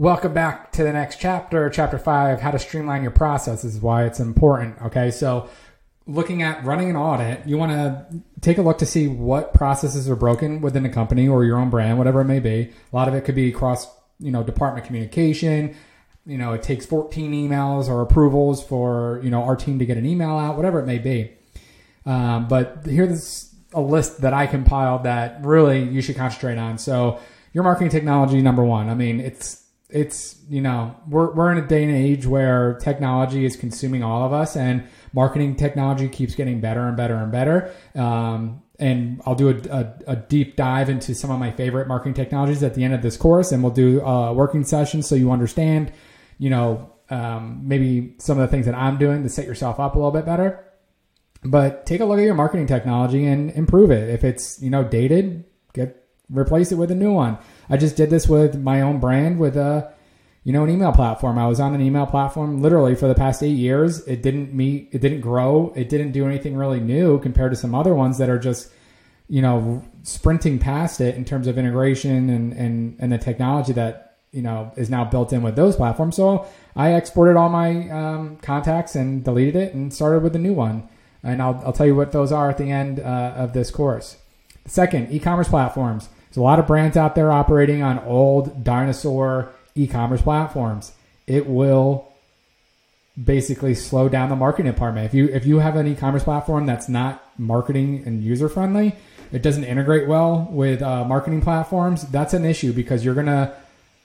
Welcome back to the next chapter, chapter five, how to streamline your processes, why it's important. Okay, so looking at running an audit, you want to take a look to see what processes are broken within a company or your own brand, whatever it may be. A lot of it could be cross, you know, department communication. You know, it takes 14 emails or approvals for, you know, our team to get an email out, whatever it may be. Um, but here's a list that I compiled that really you should concentrate on. So, your marketing technology, number one. I mean, it's it's you know we're we're in a day and age where technology is consuming all of us, and marketing technology keeps getting better and better and better. Um, and I'll do a, a, a, deep dive into some of my favorite marketing technologies at the end of this course, and we'll do a working session so you understand, you know, um, maybe some of the things that I'm doing to set yourself up a little bit better. But take a look at your marketing technology and improve it. If it's you know dated, get replace it with a new one. I just did this with my own brand with a you know an email platform. I was on an email platform literally for the past 8 years. It didn't meet it didn't grow. It didn't do anything really new compared to some other ones that are just you know sprinting past it in terms of integration and and and the technology that you know is now built in with those platforms. So I exported all my um, contacts and deleted it and started with a new one. And I'll, I'll tell you what those are at the end uh, of this course. Second, e-commerce platforms. There's a lot of brands out there operating on old dinosaur e-commerce platforms. It will basically slow down the marketing department. If you if you have an e-commerce platform that's not marketing and user friendly, it doesn't integrate well with uh, marketing platforms. That's an issue because you're gonna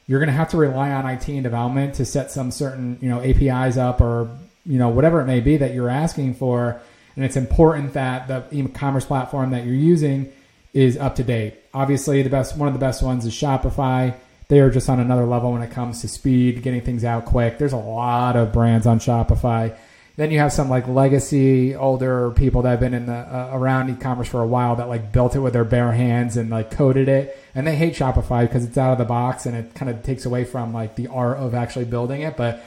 you're gonna have to rely on IT and development to set some certain you know APIs up or you know whatever it may be that you're asking for. And it's important that the e-commerce platform that you're using is up to date. Obviously, the best one of the best ones is Shopify. They are just on another level when it comes to speed, getting things out quick. There's a lot of brands on Shopify. Then you have some like legacy older people that have been in the uh, around e-commerce for a while that like built it with their bare hands and like coded it, and they hate Shopify because it's out of the box and it kind of takes away from like the art of actually building it. But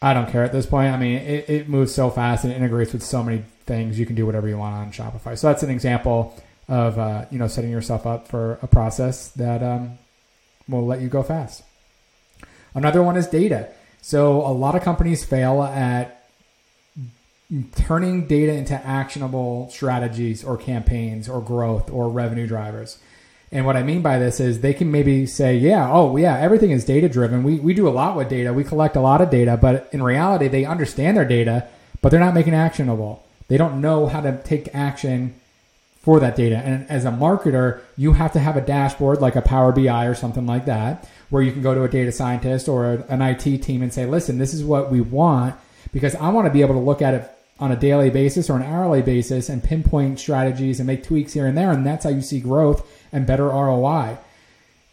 I don't care at this point. I mean, it, it moves so fast and it integrates with so many things. You can do whatever you want on Shopify. So that's an example of uh, you know setting yourself up for a process that um, will let you go fast. Another one is data. So a lot of companies fail at turning data into actionable strategies or campaigns or growth or revenue drivers. And what I mean by this is they can maybe say, yeah, oh, yeah, everything is data driven. We, we do a lot with data. We collect a lot of data, but in reality, they understand their data, but they're not making actionable. They don't know how to take action for that data. And as a marketer, you have to have a dashboard like a Power BI or something like that, where you can go to a data scientist or an IT team and say, listen, this is what we want because I want to be able to look at it on a daily basis or an hourly basis and pinpoint strategies and make tweaks here and there. And that's how you see growth and better ROI.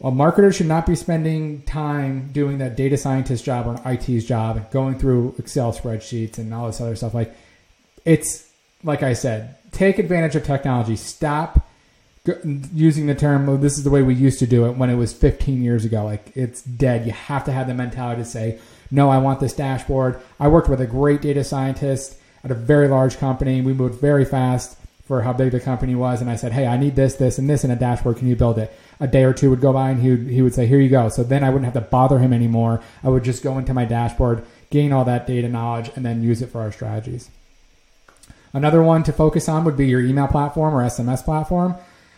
A marketer should not be spending time doing that data scientist job or an IT's job, going through Excel spreadsheets and all this other stuff. Like, it's like I said, take advantage of technology. Stop using the term, oh, this is the way we used to do it when it was 15 years ago. Like it's dead. You have to have the mentality to say, no, I want this dashboard. I worked with a great data scientist at a very large company. We moved very fast for how big the company was. And I said, hey, I need this, this, and this in a dashboard. Can you build it? A day or two would go by and he would, he would say, here you go. So then I wouldn't have to bother him anymore. I would just go into my dashboard, gain all that data knowledge, and then use it for our strategies. Another one to focus on would be your email platform or SMS platform.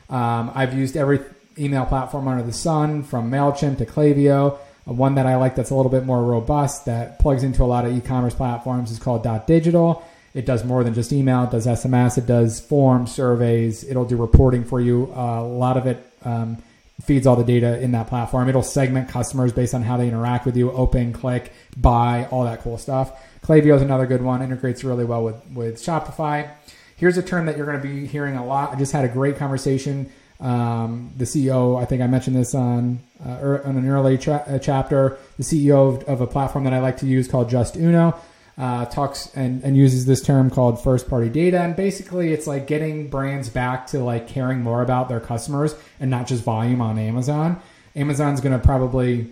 Um, I've used every email platform under the sun, from MailChimp to Klaviyo. Uh, one that I like that's a little bit more robust that plugs into a lot of e-commerce platforms is called Dotdigital. It does more than just email. It does SMS. It does forms, surveys. It'll do reporting for you. Uh, a lot of it um, feeds all the data in that platform. It'll segment customers based on how they interact with you, open, click, buy, all that cool stuff. Klaviyo is another good one. Integrates really well with, with Shopify. Here's a term that you're going to be hearing a lot. I just had a great conversation. Um, the CEO, I think I mentioned this on, uh, er, on an early tra- uh, chapter. The CEO of, of, a platform that I like to use called Justuno uh, talks and, and uses this term called first party data. And basically, it's like getting brands back to like caring more about their customers and not just volume on Amazon. Amazon's going to probably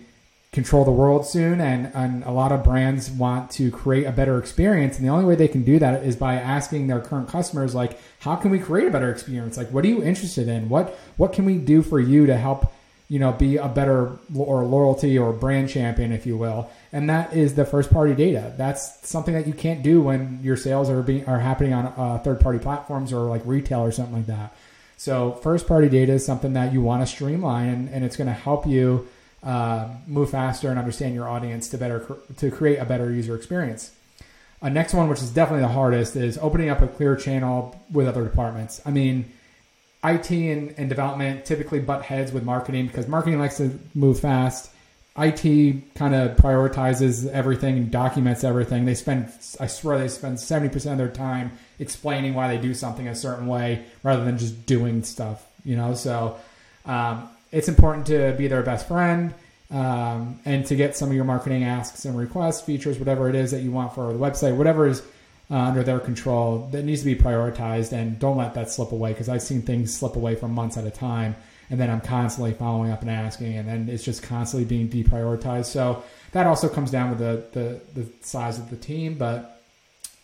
control the world soon and, and a lot of brands want to create a better experience and the only way they can do that is by asking their current customers like how can we create a better experience like what are you interested in what what can we do for you to help you know, be a better or loyalty or brand champion, if you will. And that is the first party data. That's something that you can't do when your sales are being are happening on uh, third party platforms or like retail or something like that. So first party data is something that you want to streamline, and, and it's going to help you uh, move faster and understand your audience to better to create a better user experience. A uh, next one, which is definitely the hardest, is opening up a clear channel with other departments. I mean IT and, and development typically butt heads with marketing because marketing likes to move fast. IT kind of prioritizes everything and documents everything. They spend, I swear, they spend 70% of their time explaining why they do something a certain way rather than just doing stuff, you know? So um, it's important to be their best friend um, and to get some of your marketing asks and requests, features, whatever it is that you want for the website, whatever is uh, under their control that needs to be prioritized and don't let that slip away because I've seen things slip away for months at a time and then I'm constantly following up and asking and then it's just constantly being deprioritized. So that also comes down with the, the, the size of the team. But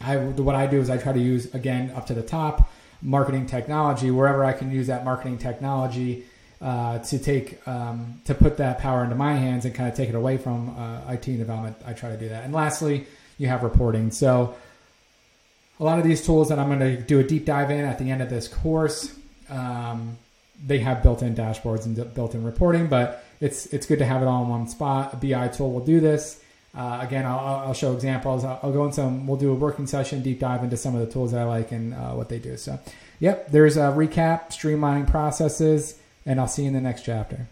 I, what I do is I try to use, again, up to the top marketing technology, wherever I can use that marketing technology uh, to take um, to put that power into my hands and kind of take it away from uh, IT and development. I try to do that. And lastly, you have reporting. So a lot of these tools that I'm going to do a deep dive in at the end of this course, um, they have built-in dashboards and built-in reporting, but it's it's good to have it all in one spot. A BI tool will do this. Uh, again, I'll, I'll, show examples. I'll, I'll, go in some. We'll do a working session, deep dive into some of the tools I like and uh, what they do. So, yep, there's a recap, streamlining processes, and I'll see you in the next chapter.